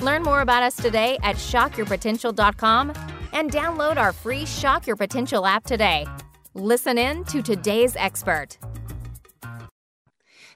Learn more about us today at shockyourpotential.com and download our free Shock Your Potential app today. Listen in to today's expert.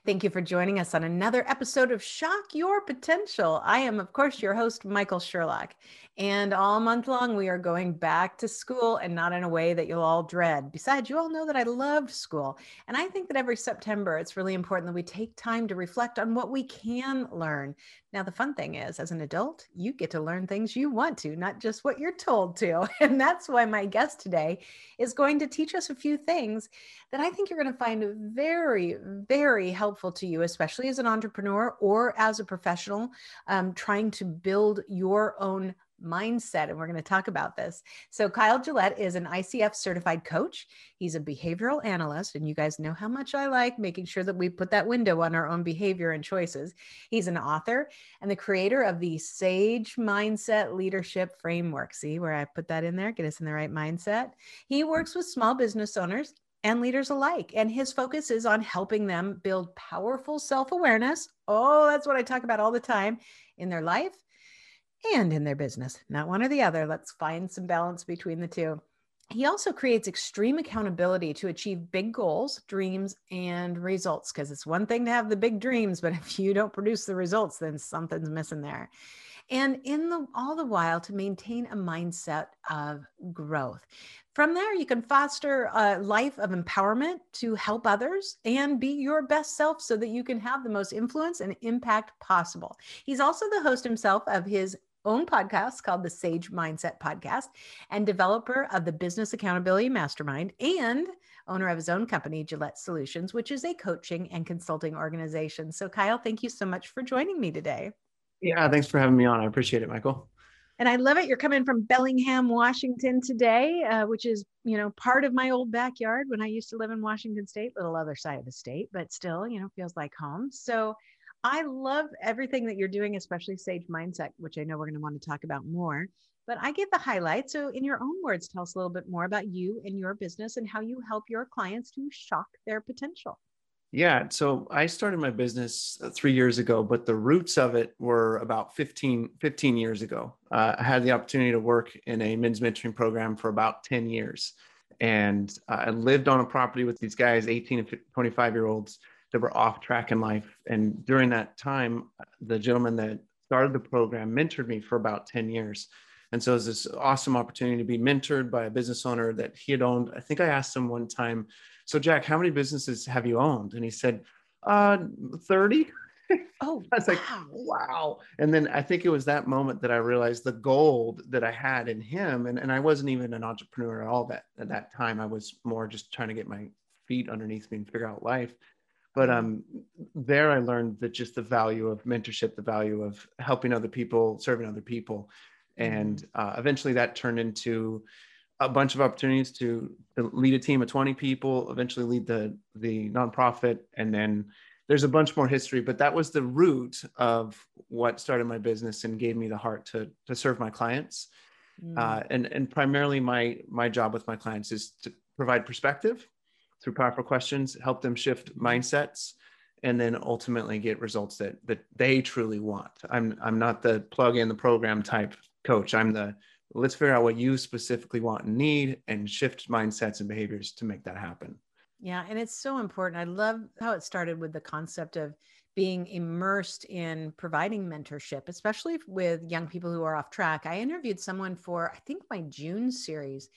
Thank you for joining us on another episode of Shock Your Potential. I am, of course, your host, Michael Sherlock. And all month long, we are going back to school and not in a way that you'll all dread. Besides, you all know that I loved school. And I think that every September, it's really important that we take time to reflect on what we can learn. Now, the fun thing is, as an adult, you get to learn things you want to, not just what you're told to. And that's why my guest today is going to teach us a few things that I think you're going to find very, very helpful to you, especially as an entrepreneur or as a professional um, trying to build your own mindset. And we're going to talk about this. So, Kyle Gillette is an ICF certified coach. He's a behavioral analyst. And you guys know how much I like making sure that we put that window on our own behavior and choices. He's an author and the creator of the Sage Mindset Leadership Framework. See where I put that in there? Get us in the right mindset. He works with small business owners and leaders alike. And his focus is on helping them build powerful self awareness. Oh, that's what I talk about all the time in their life and in their business, not one or the other. Let's find some balance between the two. He also creates extreme accountability to achieve big goals, dreams, and results. Because it's one thing to have the big dreams, but if you don't produce the results, then something's missing there. And in the all the while to maintain a mindset of growth. From there, you can foster a life of empowerment to help others and be your best self so that you can have the most influence and impact possible. He's also the host himself of his own podcast called the Sage Mindset Podcast and developer of the Business Accountability Mastermind and owner of his own company, Gillette Solutions, which is a coaching and consulting organization. So, Kyle, thank you so much for joining me today. Yeah, thanks for having me on. I appreciate it, Michael. And I love it. You're coming from Bellingham, Washington today, uh, which is, you know, part of my old backyard when I used to live in Washington State, little other side of the state, but still, you know, feels like home. So I love everything that you're doing, especially Sage Mindset, which I know we're going to want to talk about more. But I get the highlights. So, in your own words, tell us a little bit more about you and your business and how you help your clients to shock their potential. Yeah. So I started my business uh, three years ago, but the roots of it were about 15, 15 years ago. Uh, I had the opportunity to work in a men's mentoring program for about 10 years. And I lived on a property with these guys, 18 and 25 year olds that were off track in life. And during that time, the gentleman that started the program mentored me for about 10 years. And so it was this awesome opportunity to be mentored by a business owner that he had owned. I think I asked him one time, So, Jack, how many businesses have you owned? And he said, uh, 30. Oh, I was wow. like, wow. And then I think it was that moment that I realized the gold that I had in him. And, and I wasn't even an entrepreneur at all that at that time. I was more just trying to get my feet underneath me and figure out life but um, there i learned that just the value of mentorship the value of helping other people serving other people and mm-hmm. uh, eventually that turned into a bunch of opportunities to, to, lead a team of 20 people eventually lead the the nonprofit and then there's a bunch more history but that was the root of what started my business and gave me the heart to to serve my clients mm. uh, and and primarily my my job with my clients is to provide perspective through powerful questions, help them shift mindsets, and then ultimately get results that that they truly want. I'm I'm not the plug in the program type coach. I'm the let's figure out what you specifically want and need and shift mindsets and behaviors to make that happen. Yeah, and it's so important. I love how it started with the concept of being immersed in providing mentorship, especially with young people who are off track. I interviewed someone for I think my June series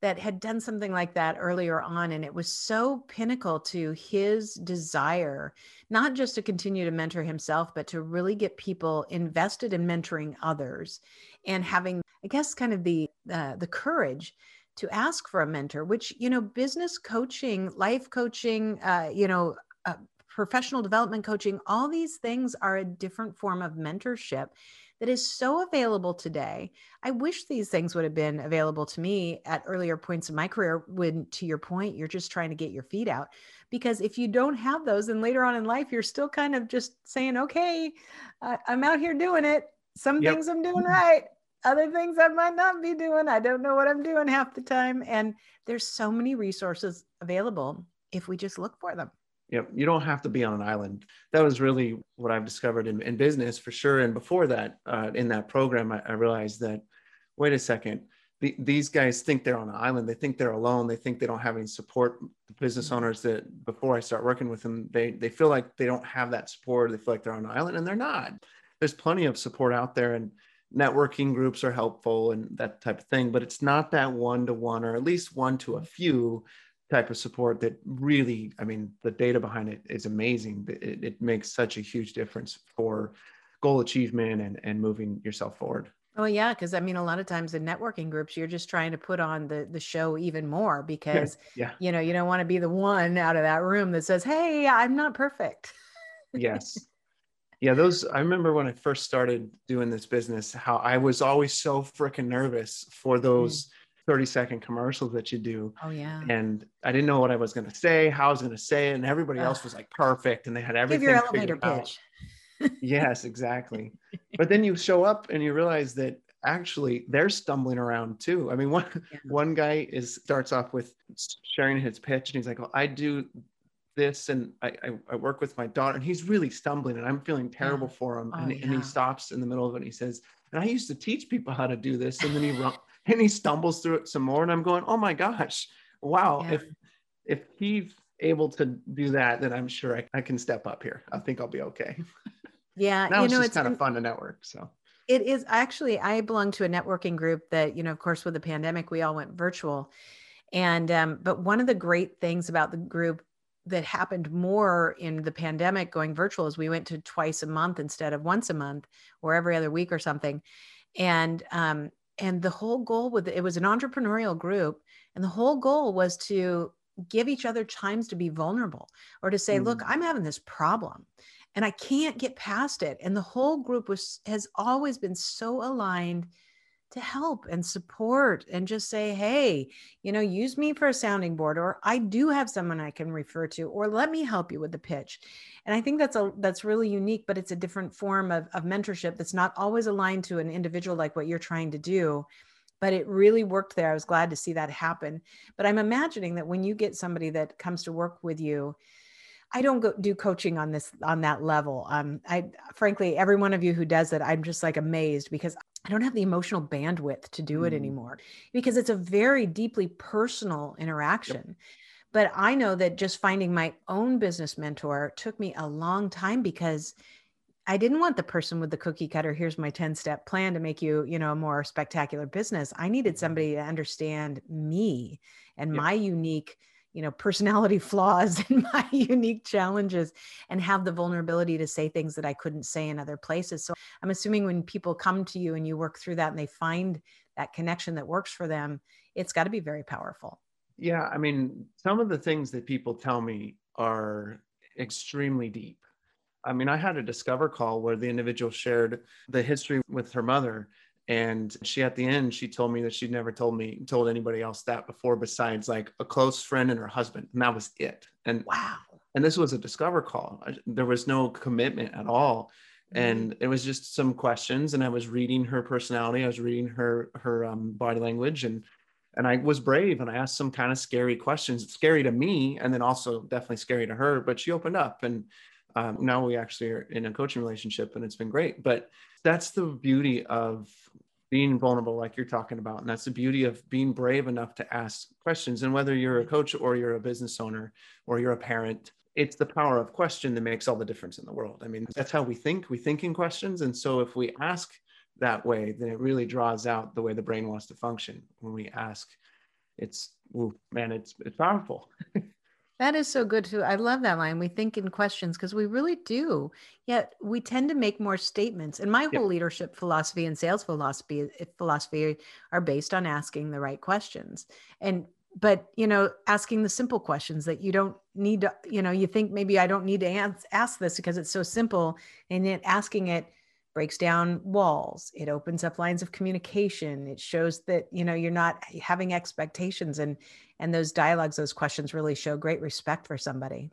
that had done something like that earlier on. And it was so pinnacle to his desire, not just to continue to mentor himself, but to really get people invested in mentoring others and having, I guess, kind of the, uh, the courage to ask for a mentor, which, you know, business coaching, life coaching, uh, you know, uh, professional development coaching, all these things are a different form of mentorship that is so available today. I wish these things would have been available to me at earlier points in my career when, to your point, you're just trying to get your feet out. Because if you don't have those, and later on in life, you're still kind of just saying, okay, I, am out here doing it. Some yep. things I'm doing mm-hmm. right, other things I might not be doing. I don't know what I'm doing half the time. And there's so many resources available if we just look for them. Yep. You don't have to be on an island. That was really what I've discovered in, in business for sure. And before that, uh, in that program, I, I, realized that, wait a second, the, these guys think they're on an island. They think they're alone. They think they don't have any support. The business mm-hmm. owners that before I start working with them, they, they feel like they don't have that support. They feel like they're on an island and they're not. There's plenty of support out there and networking groups are helpful and that type of thing, but it's not that one to one or at least one to a few type of support that really, I mean, the data behind it is amazing. It, it makes such a huge difference for goal achievement and, and moving yourself forward. Oh yeah, because I mean, a lot of times in networking groups, you're just trying to put on the the show even more because yeah. you know you don't want to be the one out of that room that says, "Hey, I'm not perfect." yes, yeah. Those I remember when I first started doing this business, how I was always so freaking nervous for mm. those. Mm 30 second commercials that you do. Oh yeah. And I didn't know what I was going to say, how I was going to say it. And everybody else was like perfect. And they had everything. Give your elevator pitch. yes, exactly. but then you show up and you realize that actually they're stumbling around too. I mean, one, yeah. one guy is starts off with sharing his pitch and he's like, well, I do this and I, I, I, work with my daughter and he's really stumbling and I'm feeling terrible yeah. for him. Oh, and, yeah. and, he stops in the middle of it and he says, and I used to teach people how to do this. And then he and he stumbles through it some more and i'm going oh my gosh wow yeah. if if he's able to do that then i'm sure I, I, can step up here. I think i'll be okay. Yeah now you it's know it's kind of fun to network so. It is actually i belong to a networking group that you know of course with the pandemic we all went virtual. And um, but one of the great things about the group that happened more in the pandemic going virtual is we went to twice a month instead of once a month or every other week or something. And um, and the whole goal with it was an entrepreneurial group and the whole goal was to give each other times to be vulnerable or to say mm. look i'm having this problem and i can't get past it and the whole group was has always been so aligned to help and support and just say, hey, you know, use me for a sounding board, or I do have someone I can refer to, or let me help you with the pitch. And I think that's a that's really unique, but it's a different form of, of mentorship that's not always aligned to an individual like what you're trying to do. But it really worked there. I was glad to see that happen. But I'm imagining that when you get somebody that comes to work with you, I don't go do coaching on this on that level. Um, I frankly, every one of you who does it, I'm just like amazed because I don't have the emotional bandwidth to do it mm. anymore because it's a very deeply personal interaction. Yep. But I know that just finding my own business mentor took me a long time because I didn't want the person with the cookie cutter, here's my 10 step plan to make you, you know, a more spectacular business. I needed mm-hmm. somebody to understand me and yep. my unique you know personality flaws and my unique challenges and have the vulnerability to say things that i couldn't say in other places. So i'm assuming when people come to you and you work through that and they find that connection that works for them it's got to be very powerful. Yeah i mean some of the things that people tell me are extremely deep. I mean i had a discover call where the individual shared the history with her mother and she at the end she told me that she'd never told me told anybody else that before besides like a close friend and her husband and that was it. And wow. and this was a discover call. There was no commitment at all. And mm-hmm. it was just some questions and i was reading her personality. I was reading her her um, body language and and i was brave and i asked some kind of scary questions. Scary to me and then also definitely scary to her but she opened up and um, now we actually are in a coaching relationship and it's been great but that's the beauty of being vulnerable like you're talking about and that's the beauty of being brave enough to ask questions. And whether you're a coach or you're a business owner or you're a parent it's the power of question that makes all the difference in the world. I mean that's how we think. We think in questions. And so if we ask that way then it really draws out the way the brain wants to function. When we ask it's ooh, man it's it's powerful That is so good too. I love that line. We think in questions because we really do. Yet we tend to make more statements. And my yep. whole leadership philosophy and sales philosophy eh, philosophy are based on asking the right questions. And but you know, asking the simple questions that you don't need to, you know, you think maybe I don't need to ask, ask this because it's so simple, and yet asking it breaks down walls it opens up lines of communication it shows that you know you're not having expectations and and those dialogues those questions really show great respect for somebody.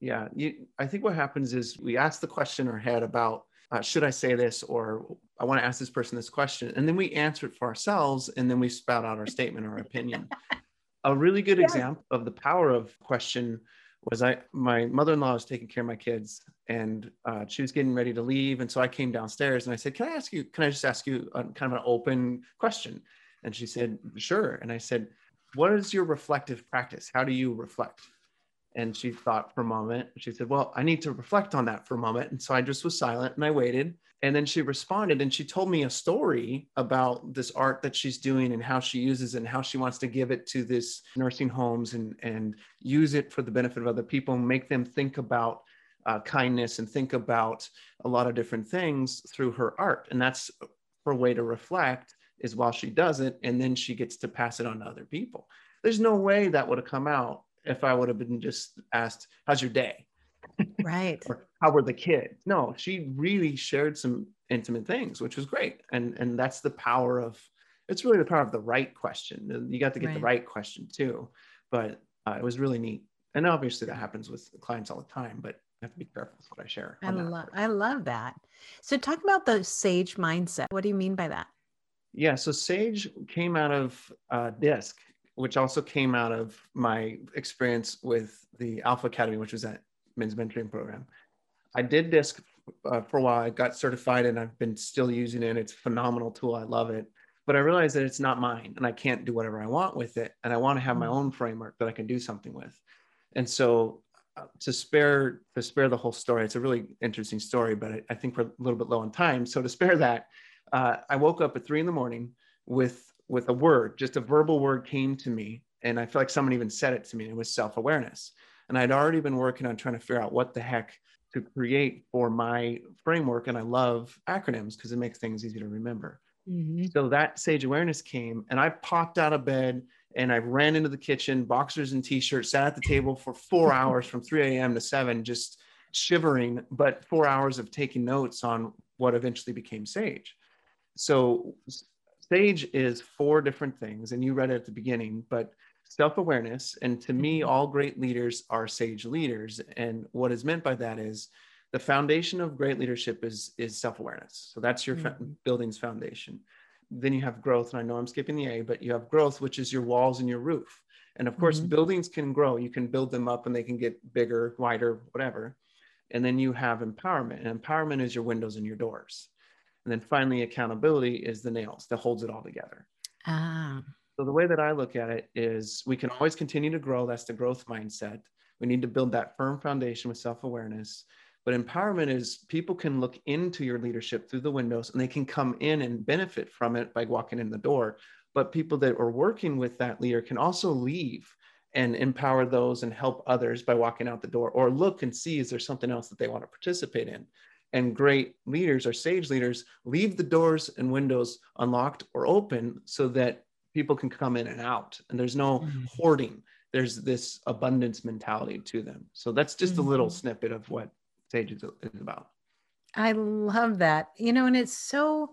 Yeah you, i think what happens is we ask the question in our head about uh, should i say this or i want to ask this person this question? And then we answer it for ourselves and then we spout out our statement or opinion. A really good example of the power of question was I my mother-in-law was taking care of my kids and uh, she was getting ready to leave. And so I came downstairs and I said can I ask you can I just ask you a, kind of an open question? And she said sure. And I said what is your reflective practice? How do you reflect and she thought for a moment she said well I need to reflect on that for a moment. And so I just was silent and I waited. And then she responded and she told me a story about this art that she's doing and how she uses it and how she wants to give it to this nursing homes and and use it for the benefit of other people and make them think about uh, kindness and think about a lot of different things through her art. And that's her way to reflect is while she does it and then she gets to pass it on to other people. There's no way that would have come out if i would have been just asked how's your day Right. or how were the kids? No, she really shared some intimate things, which was great. And and that's the power of it's really the power of the right question. You got to get right. the right question too. But uh, it was really neat. And obviously that happens with clients all the time, but I have to be careful with what I share. I love I love that. So talk about the sage mindset. What do you mean by that? Yeah, so sage came out of uh, DISC, which also came out of my experience with the Alpha Academy, which was at men's mentoring program. I did DISC uh, for a while. I got certified and I've been still using it. It's a phenomenal tool. I love it. But I realized that it's not mine and I can't do whatever I want with it. And I want to have my mm. own framework that I can do something with. And so uh, to spare to spare the whole story, it's a really interesting story, but I, I think we're a little bit low on time. So to spare that, uh, I woke up at three in the morning with with a word, just a verbal word came to me. And I feel like someone even said it to me. It was self-awareness. And I'd already been working on trying to figure out what the heck to create for my framework. And I love acronyms because it makes things easy to remember. Mm-hmm. So that sage awareness came, and I popped out of bed and I ran into the kitchen, boxers and t-shirts, sat at the table for four hours from 3 a.m. to 7, just shivering, but four hours of taking notes on what eventually became Sage. So Sage is four different things, and you read it at the beginning, but self awareness. And to me, mm-hmm. all great leaders are sage leaders. And what is meant by that is the foundation of great leadership is, is self awareness. So that's your mm-hmm. building's foundation. Then you have growth. And I know I'm skipping the A, but you have growth, which is your walls and your roof. And of course, mm-hmm. buildings can grow. You can build them up and they can get bigger, wider, whatever. And then you have empowerment. And empowerment is your windows and your doors. And then finally, accountability is the nails that holds it all together. Ah. So the way that I look at it is we can always continue to grow. That's the growth mindset. We need to build that firm foundation with self-awareness. But empowerment is people can look into your leadership through the windows and they can come in and benefit from it by walking in the door. But people that are working with that leader can also leave and empower those and help others by walking out the door or look and see is there something else that they want to participate in and great leaders or sage leaders leave the doors and windows unlocked or open so that people can come in and out and there's no mm-hmm. hoarding there's this abundance mentality to them so that's just mm-hmm. a little mm-hmm. snippet of what sage is, is about i love that you know and it's so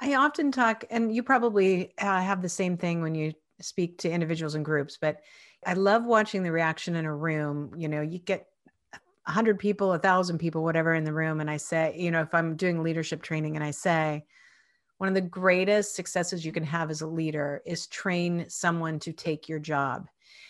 i often talk and you probably uh, have the same thing when you speak to individuals and groups but i love watching the reaction in a room you know you get 100 people, a 1,000 people, whatever in the room. And I say, you know, if I'm doing leadership training and I say, one of the greatest successes you can have as a leader is train someone to take your job.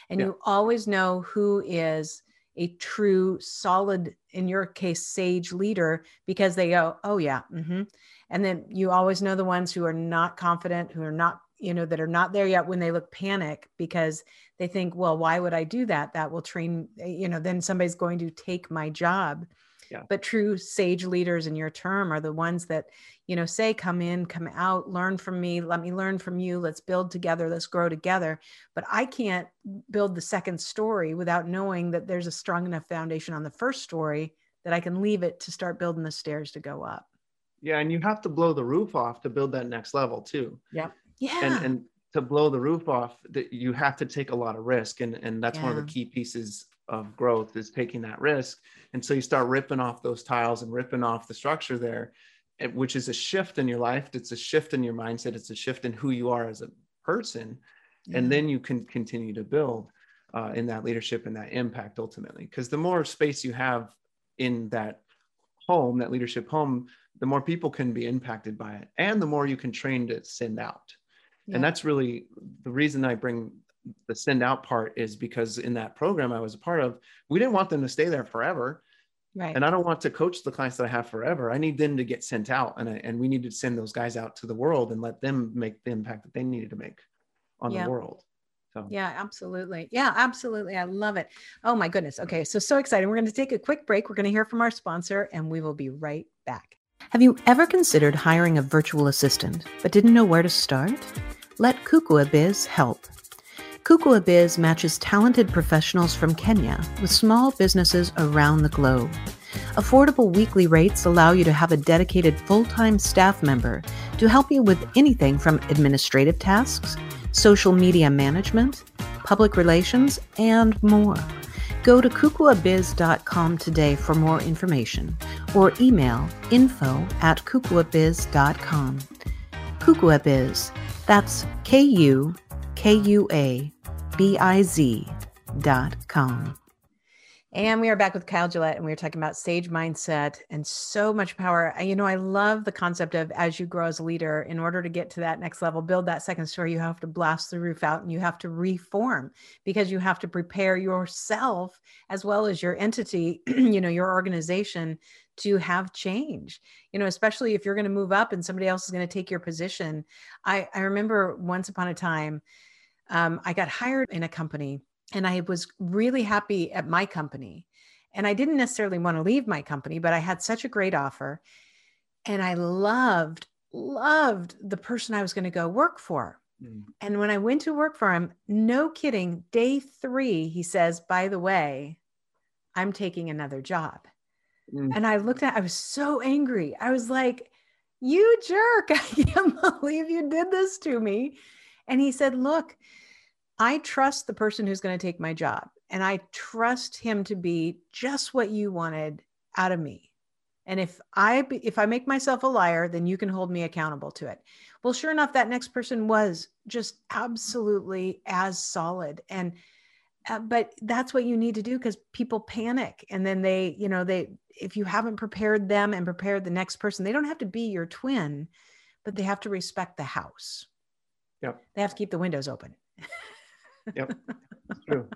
And yeah. you always know who is a true, solid, in your case, sage leader because they go, oh, yeah. Mm-hmm. And then you always know the ones who are not confident, who are not, you know, that are not there yet when they look panic because they think, well, why would I do that? That will train, eh, you know, then somebody's going to take my job. Yeah. But true sage leaders in your term are the ones that, you know, say, come in, come out, learn from me, let me learn from you, let's build together, let's grow together. But I can't build the second story without knowing that there's a strong enough foundation on the first story that I can leave it to start building the stairs to go up. Yeah. And you have to blow the roof off to build that next level too. Yeah. Yeah. And, and to blow the roof off, that you have to take a lot of risk. And, and that's yeah. one of the key pieces of growth is taking that risk. And so you start ripping off those tiles and ripping off the structure there. which is a shift in your life. It's a shift in your mindset. It's a shift in who you are as a person. Yeah. And then you can continue to build uh, in that leadership and that impact ultimately. Because the more space you have in that home, that leadership home, the more people can be impacted by it. And the more you can train to send out. Yeah. And that's really the reason I bring the send out part is because in that program I was a part of, we didn't want them to stay there forever Right. And I don't want to coach the clients that I have forever. I need them to get sent out, and I, and we need to send those guys out to the world and let them make the impact that they needed to make on yeah. the world. So. Yeah, absolutely. Yeah, absolutely. I love it. Oh my goodness. Okay, so so exciting. We're going to take a quick break. We're going to hear from our sponsor, and we will be right back. Have you ever considered hiring a virtual assistant but didn't know where to start? Let Kukua Biz help. Kukua Biz matches talented professionals from Kenya with small businesses around the globe. Affordable weekly rates allow you to have a dedicated full time staff member to help you with anything from administrative tasks, social media management, public relations, and more. Go to kukuabiz.com today for more information or email info at kukuabiz.com. Kukua Biz, that's K U K U A B I Z dot com. And we are back with Kyle Gillette, and we are talking about sage mindset and so much power. You know, I love the concept of as you grow as a leader, in order to get to that next level, build that second story, you have to blast the roof out and you have to reform because you have to prepare yourself as well as your entity, you know, your organization to have change. You know especially if you're going to move up and somebody else is going to take your position. I i remember once upon a time um, i got hired in a company and i was really happy at my company. And i didn't necessarily want to leave my company but i had such a great offer. And i loved loved the person i was going to go work for. Mm. and when i went to work for him no kidding day three he says by the way i'm taking another job Mm. And I looked at, I was so angry. I was like, you jerk. I can't believe you did this to me. And he said, look, I trust the person who's going to take my job and I trust him to be just what you wanted out of me. And if I if I make myself a liar, then you can hold me accountable to it. Well, sure enough, that next person was just absolutely as solid. And uh, but that's what you need to do because people panic and then they you know they if you haven't prepared them and prepared the next person they don't have to be your twin but they have to respect the house yep they have to keep the windows open yep true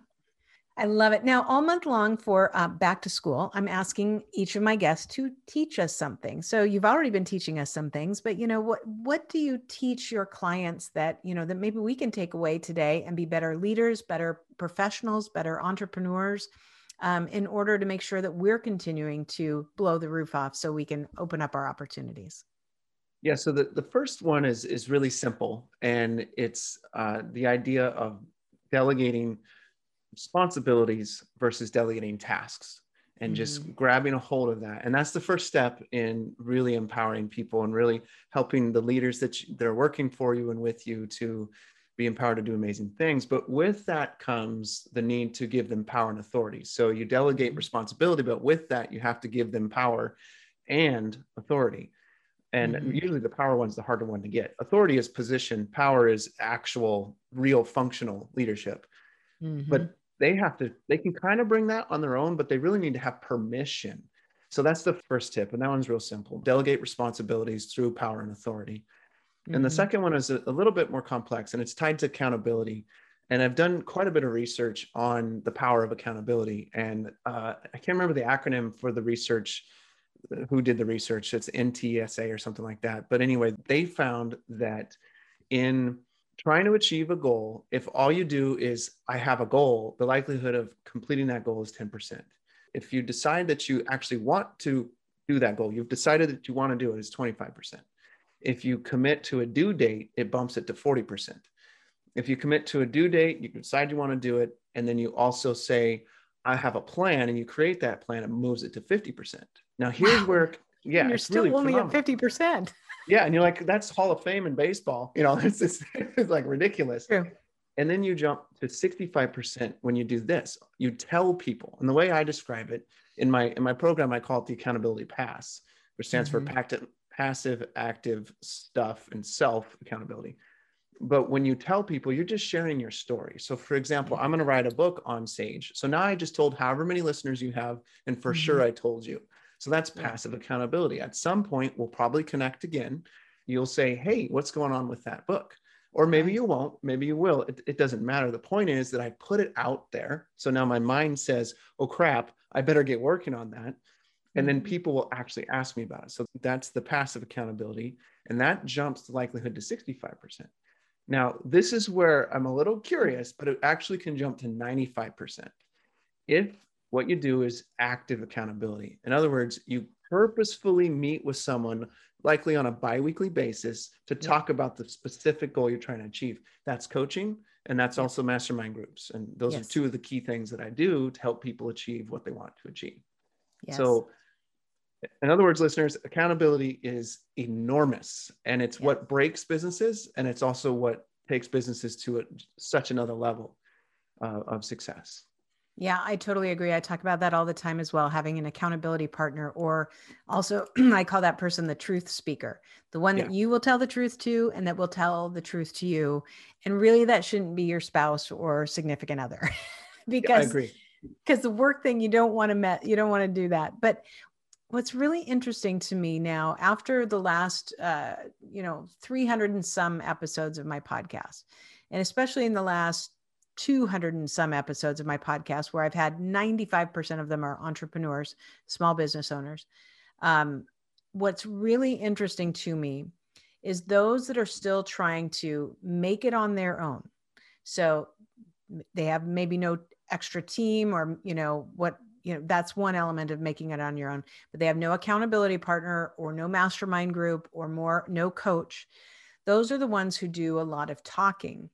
I love it. Now, all month long for uh, back to school, I'm asking each of my guests to teach us something. So you've already been teaching us some things, but you know what? What do you teach your clients that you know that maybe we can take away today and be better leaders, better professionals, better entrepreneurs, um, in order to make sure that we're continuing to blow the roof off, so we can open up our opportunities. Yeah. So the the first one is is really simple, and it's uh, the idea of delegating responsibilities versus delegating tasks and mm-hmm. just grabbing a hold of that and that's the first step in really empowering people and really helping the leaders that, you, that are working for you and with you to be empowered to do amazing things. But with that comes the need to give them power and authority. So you delegate mm-hmm. responsibility but with that you have to give them power and authority. And mm-hmm. usually the power one's the harder one to get. Authority is position. Power is actual real functional leadership. Mm-hmm. but they have to they can kind of bring that on their own but they really need to have permission. So that's the first tip and that one's real simple. Delegate responsibilities through power and authority mm-hmm. and the mm-hmm. second one is a, a, little bit more complex and it's tied to accountability and i've done quite a bit of research on the power of accountability and uh, i can't remember the acronym for the research uh, who did the research it's ntsa or something like that but anyway they found that in trying to achieve a goal, if all you do is, I have a goal, the likelihood of completing that goal is 10%. If you decide that you actually want to do that goal, you've decided that you want to do it, it's 25%. If you commit to a due date, it bumps it to 40%. If you commit to a due date, you decide you want to do it, and then you also say, I have a plan, and you create that plan, it moves it to 50%. Now, here's wow. where, yeah, and you're still really only phenomenal. at 50%. Yeah, and you're like, that's Hall of Fame in baseball. You know, it's just, it's like ridiculous. True. And then you jump to 65% when you do this. You tell people, and the way I describe it in my in my program, I call it the accountability pass, which stands mm-hmm. for passive, active stuff and self accountability. But when you tell people, you're just sharing your story. So, for example, I'm going to write a book on Sage. So now I just told however many listeners you have, and for mm-hmm. sure I told you. So that's passive accountability. At some point, we'll probably connect again. You'll say, Hey, what's going on with that book? Or maybe you won't, maybe you will. It, it doesn't matter. The point is that I put it out there. So now my mind says, Oh crap, I better get working on that. And then mm-hmm. people will actually ask me about it. So that's the passive accountability. And that jumps the likelihood to 65%. Now, this is where I'm a little curious, but it actually can jump to 95%. If what you do is active accountability, in other words, you purposefully meet with someone, likely on a bi weekly basis, to yeah. talk about the specific goal you're trying to achieve. That's coaching, and that's yeah. also mastermind groups. And those yes. are two of the key things that I do to help people achieve what they want to achieve. Yes. So, in other words, listeners, accountability is enormous and it's yeah. what breaks businesses and it's also what takes businesses to a, such another level uh, of success. Yeah, I totally agree. I talk about that all the time as well, having an accountability partner, or also I call that person the truth speaker, the one yeah. that you will tell the truth to and that will tell the truth to you. And really, that shouldn't be your spouse or significant other because yeah, I agree. Because the work thing you don't want to met you don't want to do that. But what's really interesting to me now after the last uh, you know 300 and some episodes of my podcast and especially in the last 200 and some episodes of my podcast where i've had 95% of them are entrepreneurs small business owners um, what's really interesting to me is those that are still trying to make it on their own. So they have maybe no extra team or you know what you know that's one element of making it on your own but they have no accountability partner or no mastermind group or more no coach those are the ones who do a lot of talking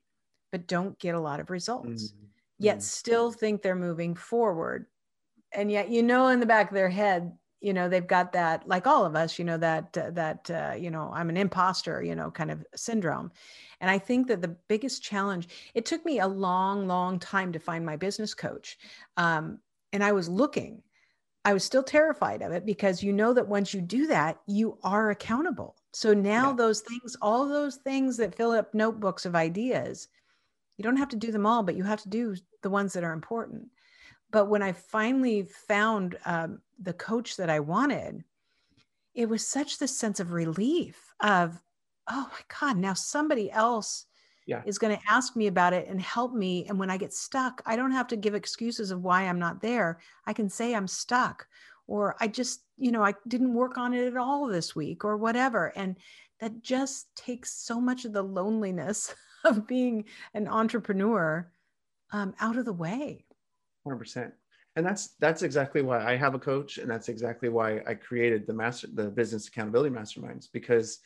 but don't get a lot of results mm-hmm. yet mm-hmm. still think they're moving forward and yet you know in the back of their head you know they've got that like all of us you know that uh, that uh, you know i'm an imposter you know kind of syndrome and i think that the biggest challenge it took me a long long time to find my business coach um, and I was looking. I was still terrified of it because you know that once you do that, you are accountable. So now yeah. those things, all those things that fill up notebooks of ideas, you don't have to do them all, but you have to do the ones that are important. But when I finally found um, the coach that I wanted, it was such the sense of relief of, oh my God, now somebody else yeah. is going to ask me about it and help me. And when I get stuck, I don't have to give excuses of why I'm not there. I can say I'm stuck or I just, you know, I didn't work on it at all this week or whatever. And that just takes so much of the loneliness of being an entrepreneur um, out of the way. 100%. And that's that's exactly why I have a coach, and that's exactly why I created the master the business accountability masterminds because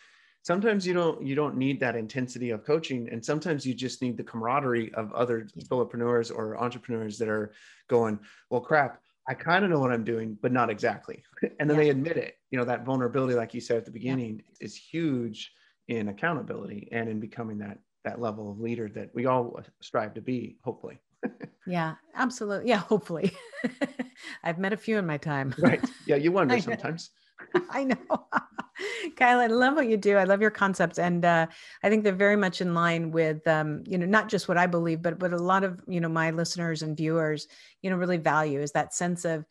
sometimes you don't you don't need that intensity of coaching and sometimes you just need the camaraderie of other solopreneurs or entrepreneurs that are going well crap i kind of know what i'm doing but not exactly. And then yeah. they admit it. You know that vulnerability like you said at the beginning yeah. is huge in accountability and in becoming that that level of leader that we all strive to be hopefully. Yeah absolutely yeah hopefully. I've met a few in my time. Right. Yeah you wonder sometimes. I know. Kyle, I love what you do. I love your concepts. And uh, I think they're very much in line with, um, you know, not just what I believe, but what a lot of, you know, my listeners and viewers, you know, really value is that sense of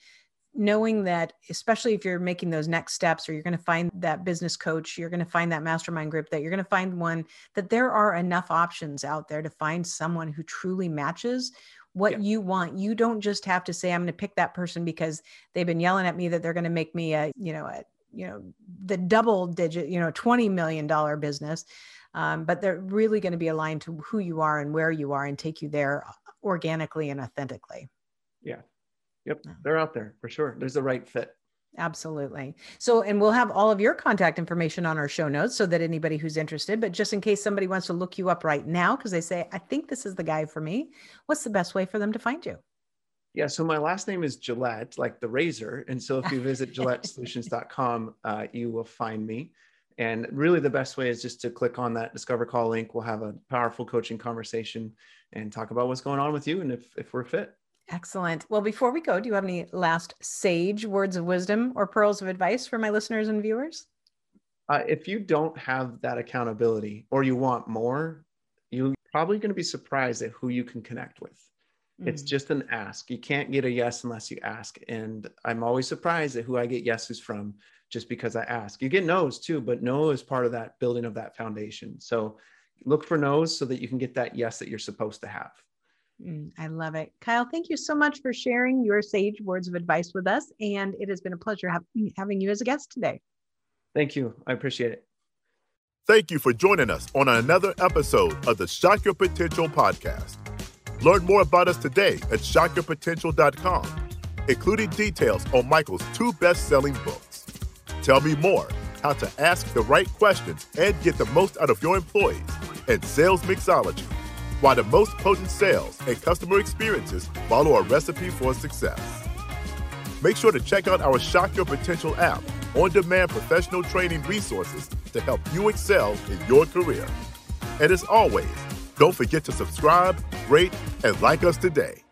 knowing that, especially if you're making those next steps or you're going to find that business coach, you're going to find that mastermind group, that you're going to find one that there are enough options out there to find someone who truly matches what yeah. you want. You don't just have to say, I'm going to pick that person because they've been yelling at me that they're going to make me a, you know, a, you know, the double digit, you know, $20 million business. Um, but they're really going to be aligned to who you are and where you are and take you there organically and authentically. Yeah. Yep. They're out there for sure. There's the right fit. Absolutely. So, and we'll have all of your contact information on our show notes so that anybody who's interested, but just in case somebody wants to look you up right now, because they say, I think this is the guy for me, what's the best way for them to find you? Yeah, so my last name is Gillette, like the razor. And so if you visit gillettesolutions.com, uh, you will find me. And really, the best way is just to click on that Discover Call link. We'll have a powerful coaching conversation and talk about what's going on with you and if, if we're fit. Excellent. Well, before we go, do you have any last sage words of wisdom or pearls of advice for my listeners and viewers? Uh, if you don't have that accountability or you want more, you're probably going to be surprised at who you can connect with. Mm. It's just an ask. You can't get a yes unless you ask. And I'm always surprised at who I get yeses from just because I ask. You get no's too, but no is part of that building of that foundation. So look for no's so that you can get that yes that you're supposed to have. Mm, I love it. Kyle, thank you so much for sharing your sage words of advice with us. And it has been a pleasure having you as a guest today. Thank you. I appreciate it. Thank you for joining us on another episode of the Shock Your Potential podcast. Learn more about us today at shockyourpotential.com, including details on Michael's two best selling books. Tell me more how to ask the right questions and get the most out of your employees and sales mixology why the most potent sales and customer experiences follow a recipe for success. Make sure to check out our Shock Your Potential app, on demand professional training resources to help you excel in your career. And as always, don't forget to subscribe, rate, and like us today.